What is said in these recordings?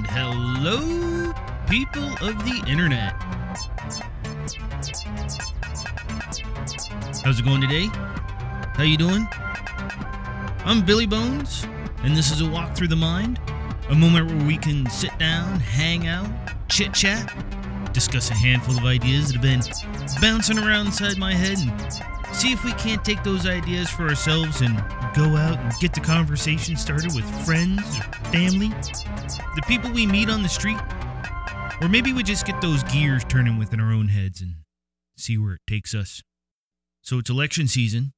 And hello, people of the internet. How's it going today? How you doing? I'm Billy Bones, and this is a walk through the mind, a moment where we can sit down, hang out, chit chat, discuss a handful of ideas that have been bouncing around inside my head, and see if we can't take those ideas for ourselves and go out and get the conversation started with friends or family, the people we meet on the street, or maybe we just get those gears turning within our own heads and see where it takes us. So it's election season.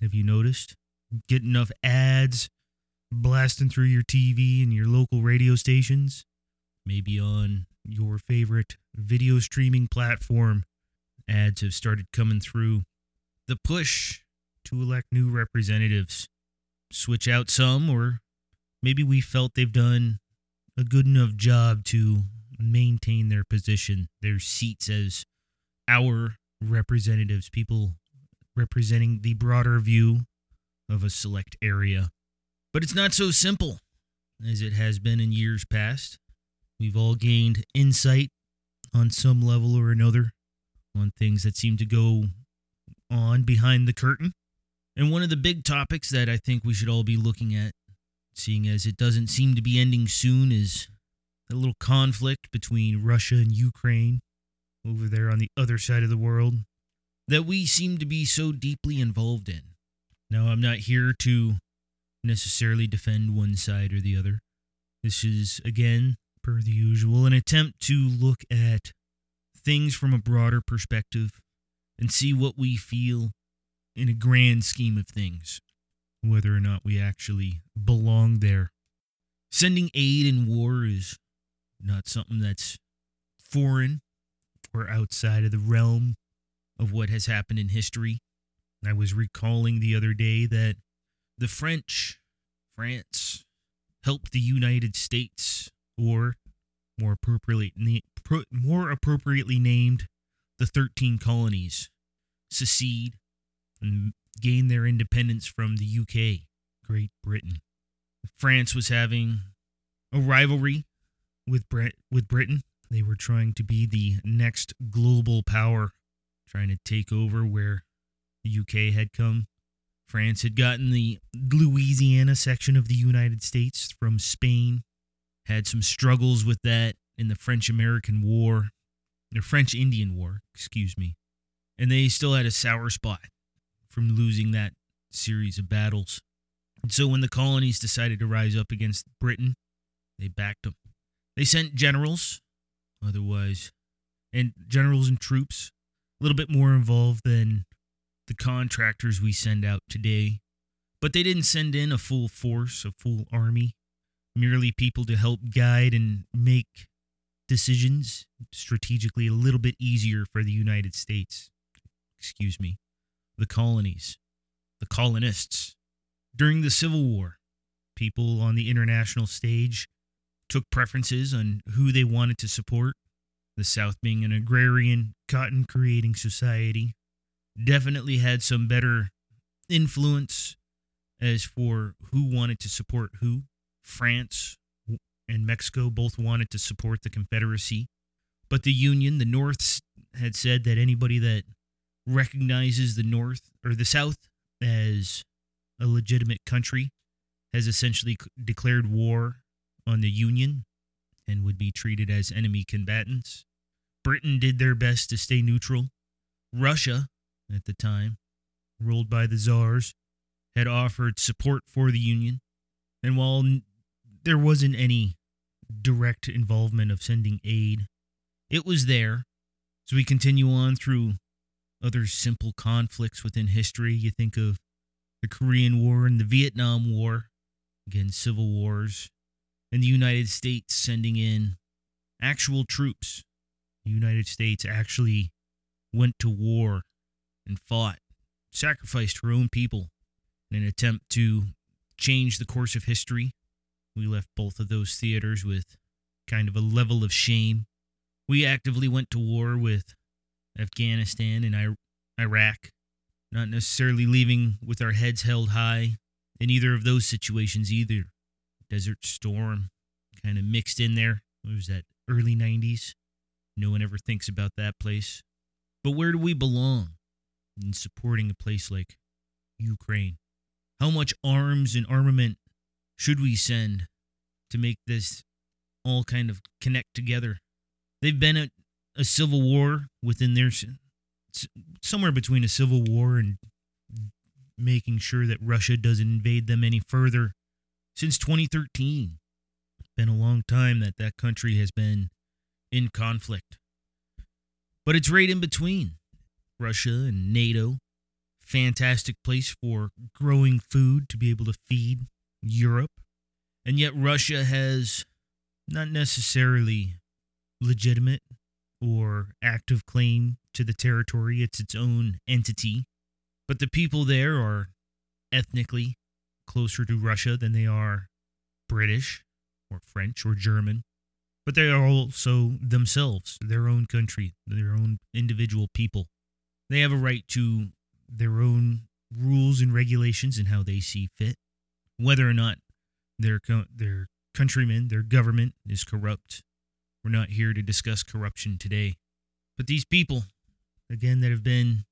Have you noticed? Get enough ads blasting through your TV and your local radio stations, maybe on your favorite video streaming platform. Ads have started coming through. The push to elect new representatives, switch out some, or maybe we felt they've done a good enough job to maintain their position, their seats as our representatives, people representing the broader view of a select area. But it's not so simple as it has been in years past. We've all gained insight on some level or another on things that seem to go on behind the curtain. And one of the big topics that I think we should all be looking at, seeing as it doesn't seem to be ending soon, is a little conflict between Russia and Ukraine over there on the other side of the world that we seem to be so deeply involved in. Now, I'm not here to necessarily defend one side or the other. This is, again, per the usual, an attempt to look at things from a broader perspective and see what we feel in a grand scheme of things, whether or not we actually belong there. Sending aid in war is not something that's foreign or outside of the realm of what has happened in history. I was recalling the other day that the French, France, helped the United States, or more appropriately, more appropriately named the 13 colonies, secede and gain their independence from the UK, Great Britain. France was having a rivalry with Brit- with Britain. They were trying to be the next global power, trying to take over where the UK had come. France had gotten the Louisiana section of the United States from Spain, had some struggles with that in the French American War, the French Indian War, excuse me. And they still had a sour spot from losing that series of battles. And so when the colonies decided to rise up against Britain, they backed them. They sent generals, otherwise, and generals and troops, a little bit more involved than the contractors we send out today. But they didn't send in a full force, a full army, merely people to help guide and make decisions strategically a little bit easier for the United States. Excuse me, the colonies, the colonists. During the Civil War, people on the international stage took preferences on who they wanted to support. The South being an agrarian, cotton creating society, definitely had some better influence as for who wanted to support who. France and Mexico both wanted to support the Confederacy, but the Union, the North, had said that anybody that recognizes the North or the South as a legitimate country has essentially declared war on the Union and would be treated as enemy combatants. Britain did their best to stay neutral. Russia, at the time, ruled by the czars, had offered support for the Union. And while there wasn't any direct involvement of sending aid, it was there. So we continue on through other simple conflicts within history. You think of the Korean War and the Vietnam War, again, civil wars, and the United States sending in actual troops. The United States actually went to war and fought, sacrificed her own people in an attempt to change the course of history. We left both of those theaters with kind of a level of shame. We actively went to war with Afghanistan and Iraq, not necessarily leaving with our heads held high in either of those situations either. Desert Storm, kind of mixed in there. What was that, early 90s? No one ever thinks about that place. But where do we belong in supporting a place like Ukraine? How much arms and armament should we send to make this all kind of connect together? They've been at a civil war within their somewhere between a civil war and making sure that Russia doesn't invade them any further since 2013. It's been a long time that that country has been in conflict. But it's right in between Russia and NATO. Fantastic place for growing food to be able to feed Europe. And yet, Russia has not necessarily legitimate or active claim to the territory. It's its own entity. But the people there are ethnically closer to Russia than they are British or French or German. But they are also themselves, their own country, their own individual people. They have a right to their own rules and regulations and how they see fit. Whether or not their their countrymen, their government is corrupt. We're not here to discuss corruption today. But these people, again, that have been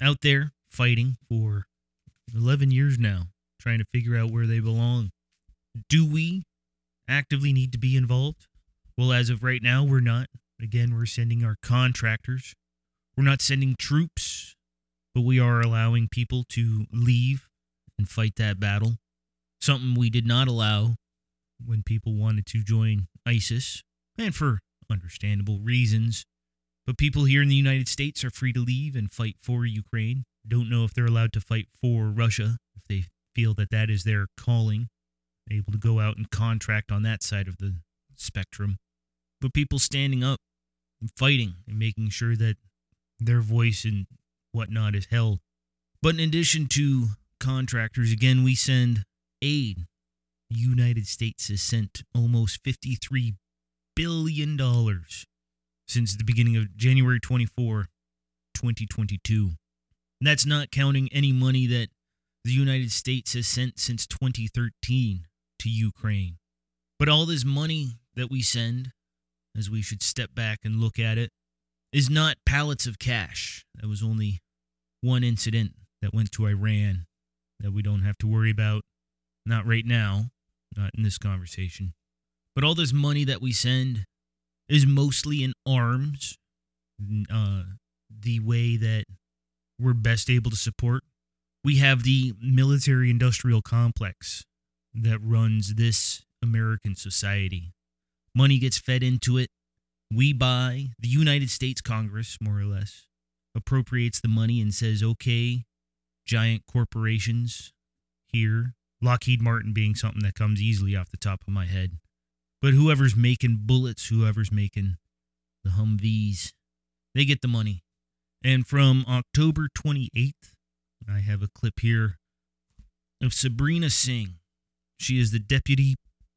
out there fighting for 11 years now, trying to figure out where they belong. Do we actively need to be involved? Well, as of right now, we're not. Again, we're sending our contractors. We're not sending troops, but we are allowing people to leave and fight that battle. Something we did not allow when people wanted to join ISIS, and for understandable reasons. But people here in the United States are free to leave and fight for Ukraine. Don't know if they're allowed to fight for Russia if they feel that that is their calling, able to go out and contract on that side of the spectrum. But people standing up and fighting and making sure that their voice and whatnot is held. But in addition to contractors, again, we send aid. The United States has sent almost $53 billion dollars since the beginning of January 24, 2022. And that's not counting any money that the United States has sent since 2013 to Ukraine. But all this money that we send, as we should step back and look at it, is not pallets of cash. That was only one incident that went to Iran that we don't have to worry about. Not right now, not in this conversation. But all this money that we send is mostly in arms, uh, the way that we're best able to support. We have the military industrial complex that runs this American society. Money gets fed into it. We buy, the United States Congress, more or less, appropriates the money and says, okay, giant corporations here, Lockheed Martin being something that comes easily off the top of my head. But whoever's making bullets, whoever's making the Humvees, they get the money. And from October 28th, I have a clip here of Sabrina Singh. She is the Deputy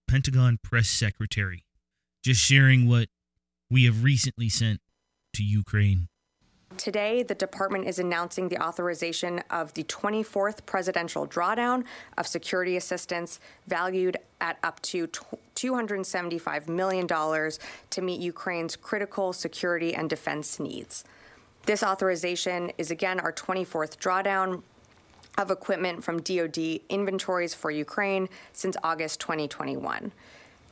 Pentagon Press Secretary, just sharing what we have recently sent to Ukraine. Today, the department is announcing the authorization of the 24th presidential drawdown of security assistance valued at up to $275 million to meet Ukraine's critical security and defense needs. This authorization is again our 24th drawdown of equipment from DoD inventories for Ukraine since August 2021.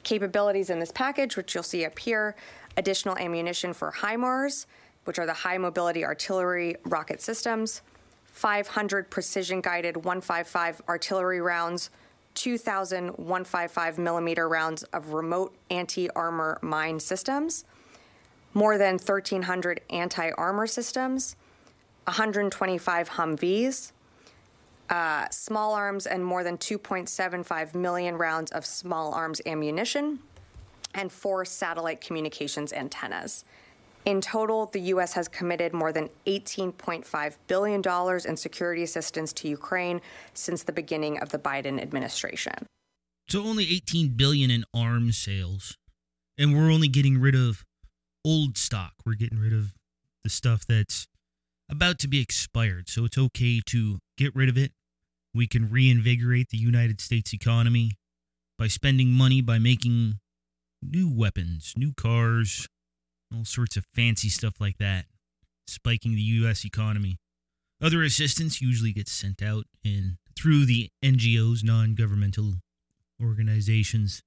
Capabilities in this package, which you'll see up here, additional ammunition for HIMARS, which are the high mobility artillery rocket systems, 500 precision guided 155 artillery rounds, 2,000 155 millimeter rounds of remote anti armor mine systems, more than 1,300 anti armor systems, 125 Humvees, uh, small arms, and more than 2.75 million rounds of small arms ammunition, and four satellite communications antennas. In total, the U.S. has committed more than $18.5 billion in security assistance to Ukraine since the beginning of the Biden administration. So only 18 billion in arms sales, and we're only getting rid of old stock. We're getting rid of the stuff that's about to be expired. So it's okay to get rid of it. We can reinvigorate the United States economy by spending money, by making new weapons, new cars, all sorts of fancy stuff like that, spiking the U.S. economy. Other assistance usually gets sent out in through the NGOs, non-governmental organizations,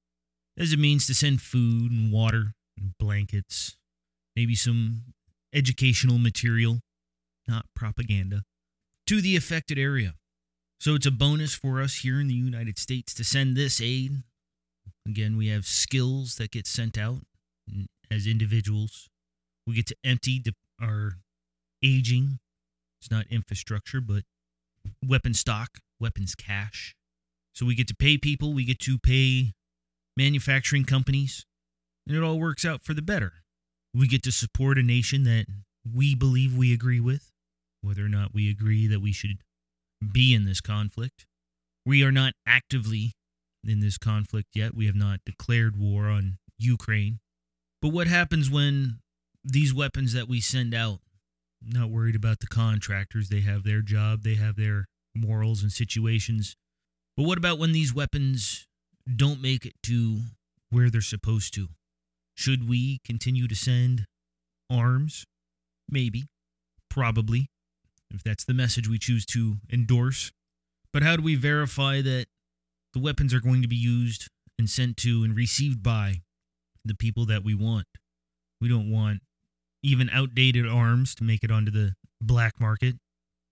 as a means to send food and water and blankets, maybe some educational material, not propaganda, to the affected area. So it's a bonus for us here in the United States to send this aid. Again, we have skills that get sent out as individuals. We get to empty the, our aging, it's not infrastructure, but weapon stock, weapons cache. So we get to pay people, we get to pay manufacturing companies, and it all works out for the better. We get to support a nation that we believe we agree with, whether or not we agree that we should be in this conflict. We are not actively in this conflict yet. We have not declared war on Ukraine. But what happens when these weapons that we send out, not worried about the contractors, they have their job, they have their morals and situations. But what about when these weapons don't make it to where they're supposed to? Should we continue to send arms? Maybe. Probably. If that's the message we choose to endorse. But how do we verify that the weapons are going to be used and sent to and received by the people that we want? We don't want even outdated arms to make it onto the black market.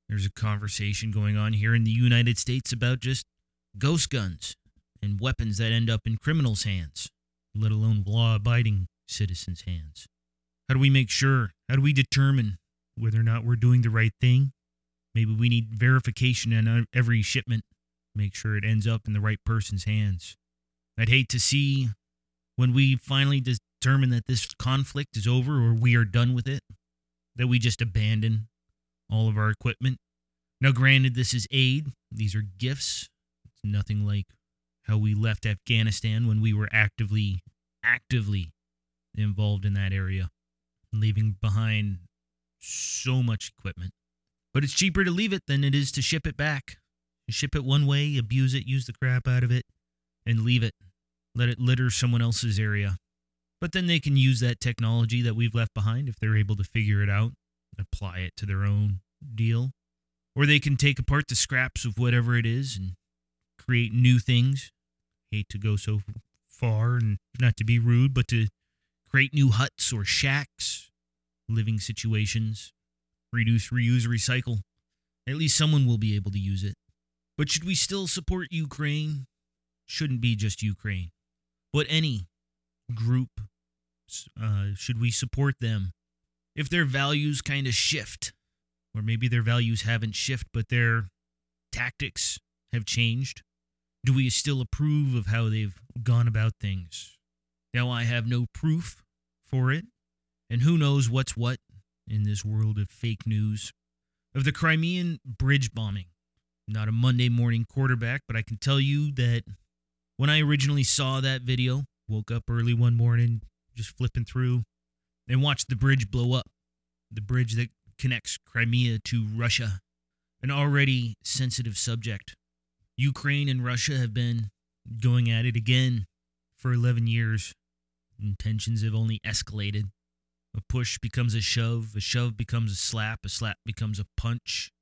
There's a conversation going on here in the United States about just ghost guns and weapons that end up in criminals' hands, let alone law abiding citizens' hands. How do we make sure? How do we determine whether or not we're doing the right thing? Maybe we need verification on every shipment, make sure it ends up in the right person's hands. I'd hate to see when we finally determine that this conflict is over or we are done with it, that we just abandon all of our equipment. Now, granted, this is aid, these are gifts. It's nothing like how we left Afghanistan when we were actively, actively involved in that area, leaving behind so much equipment. But it's cheaper to leave it than it is to ship it back. Ship it one way, abuse it, use the crap out of it, and leave it. Let it litter someone else's area. But then they can use that technology that we've left behind if they're able to figure it out, and apply it to their own deal. Or they can take apart the scraps of whatever it is and create new things. Hate to go so far and not to be rude, but to create new huts or shacks, living situations, reduce, reuse, recycle. At least someone will be able to use it. But should we still support Ukraine? Shouldn't be just Ukraine, but any group. Uh, should we support them? If their values kind of shift, or maybe their values haven't shifted, but their tactics have changed, do we still approve of how they've gone about things? Now, I have no proof for it, and who knows what's what in this world of fake news. Of the Crimean bridge bombing. Not a Monday morning quarterback, but I can tell you that when I originally saw that video, woke up early one morning, just flipping through, and watched the bridge blow up. The bridge that connects Crimea to Russia, an already sensitive subject. Ukraine and Russia have been going at it again for 11 years, and tensions have only escalated. A push becomes a shove, a shove becomes a slap, a slap becomes a punch.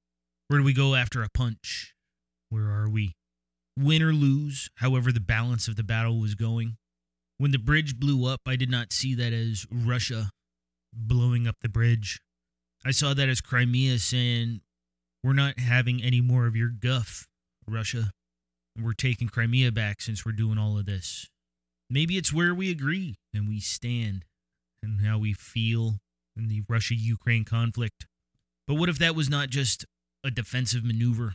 Where do we go after a punch? Where are we? Win or lose, however, the balance of the battle was going. When the bridge blew up, I did not see that as Russia blowing up the bridge. I saw that as Crimea saying, We're not having any more of your guff, Russia. We're taking Crimea back since we're doing all of this. Maybe it's where we agree and we stand and how we feel in the Russia Ukraine conflict. But what if that was not just a defensive maneuver?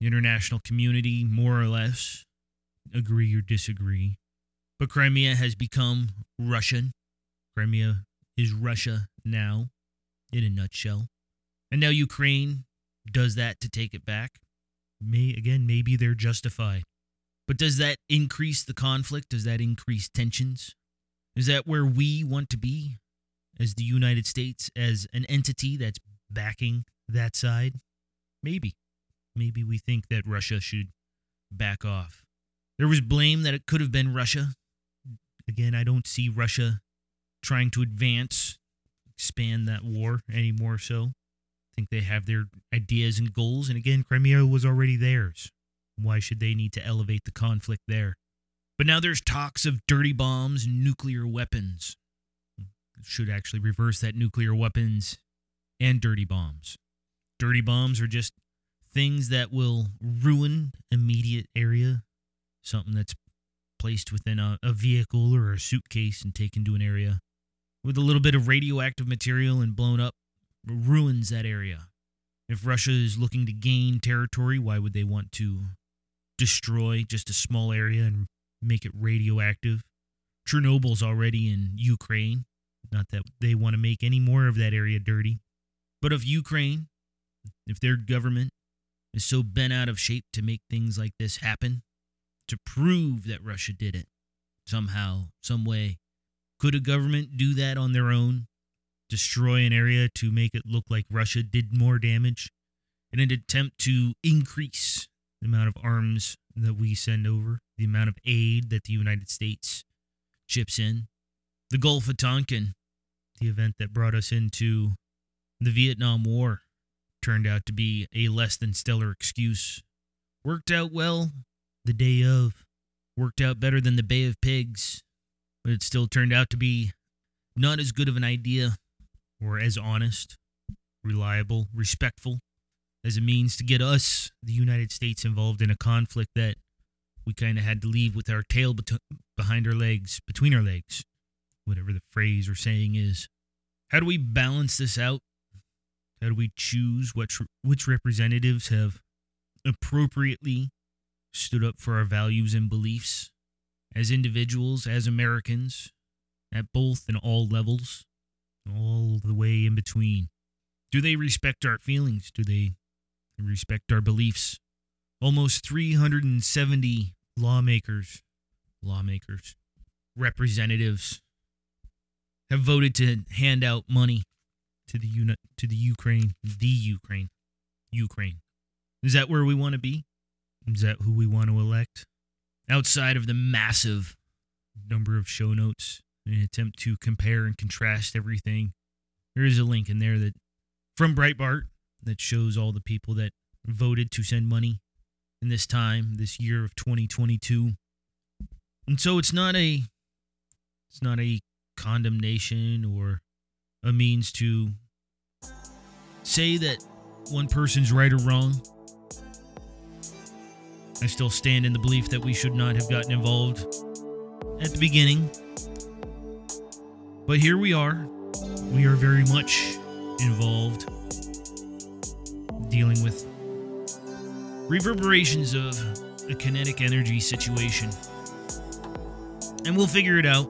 International community, more or less, agree or disagree, but Crimea has become Russian. Crimea is Russia now, in a nutshell. And now Ukraine does that to take it back. May again, maybe they're justified. But does that increase the conflict? Does that increase tensions? Is that where we want to be as the United States, as an entity that's backing that side? Maybe. Maybe we think that Russia should back off. There was blame that it could have been Russia Again, I don't see Russia trying to advance, expand that war any more so. I think they have their ideas and goals. And again, Crimea was already theirs. Why should they need to elevate the conflict there? But now there's talks of dirty bombs, nuclear weapons. Should actually reverse that nuclear weapons and dirty bombs. Dirty bombs are just things that will ruin immediate area, something that's placed within a, a vehicle or a suitcase and taken to an area with a little bit of radioactive material and blown up ruins that area. If Russia is looking to gain territory, why would they want to destroy just a small area and make it radioactive? Chernobyl's already in Ukraine. Not that they want to make any more of that area dirty. But if Ukraine, if their government is so bent out of shape to make things like this happen, to prove that Russia did it somehow, some way, could a government do that on their own? Destroy an area to make it look like Russia did more damage in an attempt to increase the amount of arms that we send over, the amount of aid that the United States chips in. The Gulf of Tonkin, the event that brought us into the Vietnam War, turned out to be a less than stellar excuse. Worked out well the day of, worked out better than the Bay of Pigs, but it still turned out to be not as good of an idea or as honest, reliable, respectful as a means to get us, the United States, involved in a conflict that we kind of had to leave with our tail bet- behind our legs, between our legs, whatever the phrase or saying is. How do we balance this out? How do we choose which, which representatives have appropriately stood up for our values and beliefs as individuals, as Americans, at both and all levels, all the way in between? Do they respect our feelings? Do they respect our beliefs? Almost 370 lawmakers, lawmakers, representatives have voted to hand out money to the uni- to the Ukraine, the Ukraine, Ukraine. Is that where we want to be? Is that who we want to elect? Outside of the massive number of show notes in an attempt to compare and contrast everything, there is a link in there that from Breitbart that shows all the people that voted to send money in this time, this year of 2022. And so it's not a it's not a condemnation or a means to say that one person's right or wrong. I still stand in the belief that we should not have gotten involved at the beginning. But here we are. We are very much involved dealing with reverberations of a kinetic energy situation. And we'll figure it out.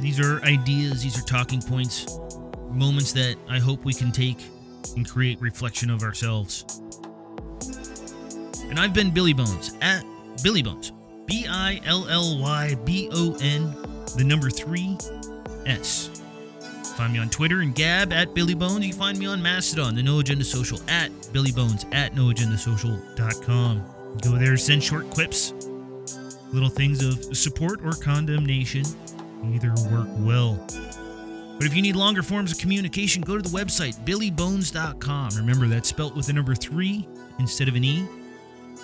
These are ideas, these are talking points, moments that I hope we can take and create reflection of ourselves. And I've been Billy Bones at Billy Bones. B I L L Y B O N, the number three S. Find me on Twitter and Gab at Billy Bones. You find me on Mastodon, the No Agenda Social at Billy Bones at noagendasocial.com. Go there, send short quips, little things of support or condemnation. Either work well. But if you need longer forms of communication, go to the website, billybones.com. Remember, that's spelt with the number three instead of an E.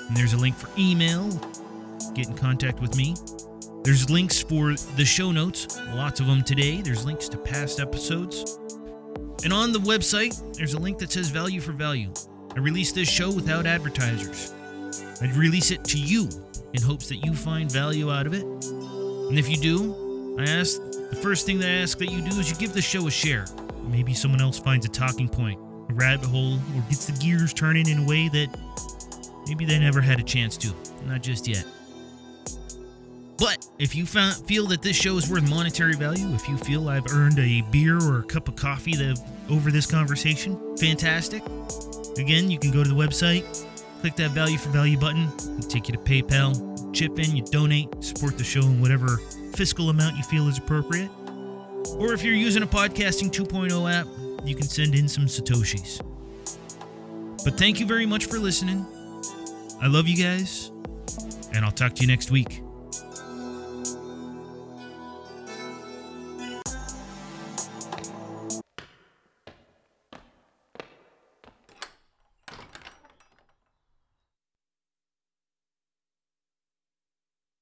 And there's a link for email. Get in contact with me. There's links for the show notes, lots of them today. There's links to past episodes. And on the website, there's a link that says value for value. I release this show without advertisers. I'd release it to you in hopes that you find value out of it. And if you do, I ask the first thing that I ask that you do is you give the show a share. Maybe someone else finds a talking point, a rabbit hole, or gets the gears turning in a way that maybe they never had a chance to. Not just yet. But if you found, feel that this show is worth monetary value, if you feel I've earned a beer or a cup of coffee that, over this conversation, fantastic. Again, you can go to the website, click that value for value button, take you to PayPal, chip in, you donate, support the show in whatever fiscal amount you feel is appropriate. Or if you're using a Podcasting 2.0 app, you can send in some Satoshis. But thank you very much for listening. I love you guys, and I'll talk to you next week.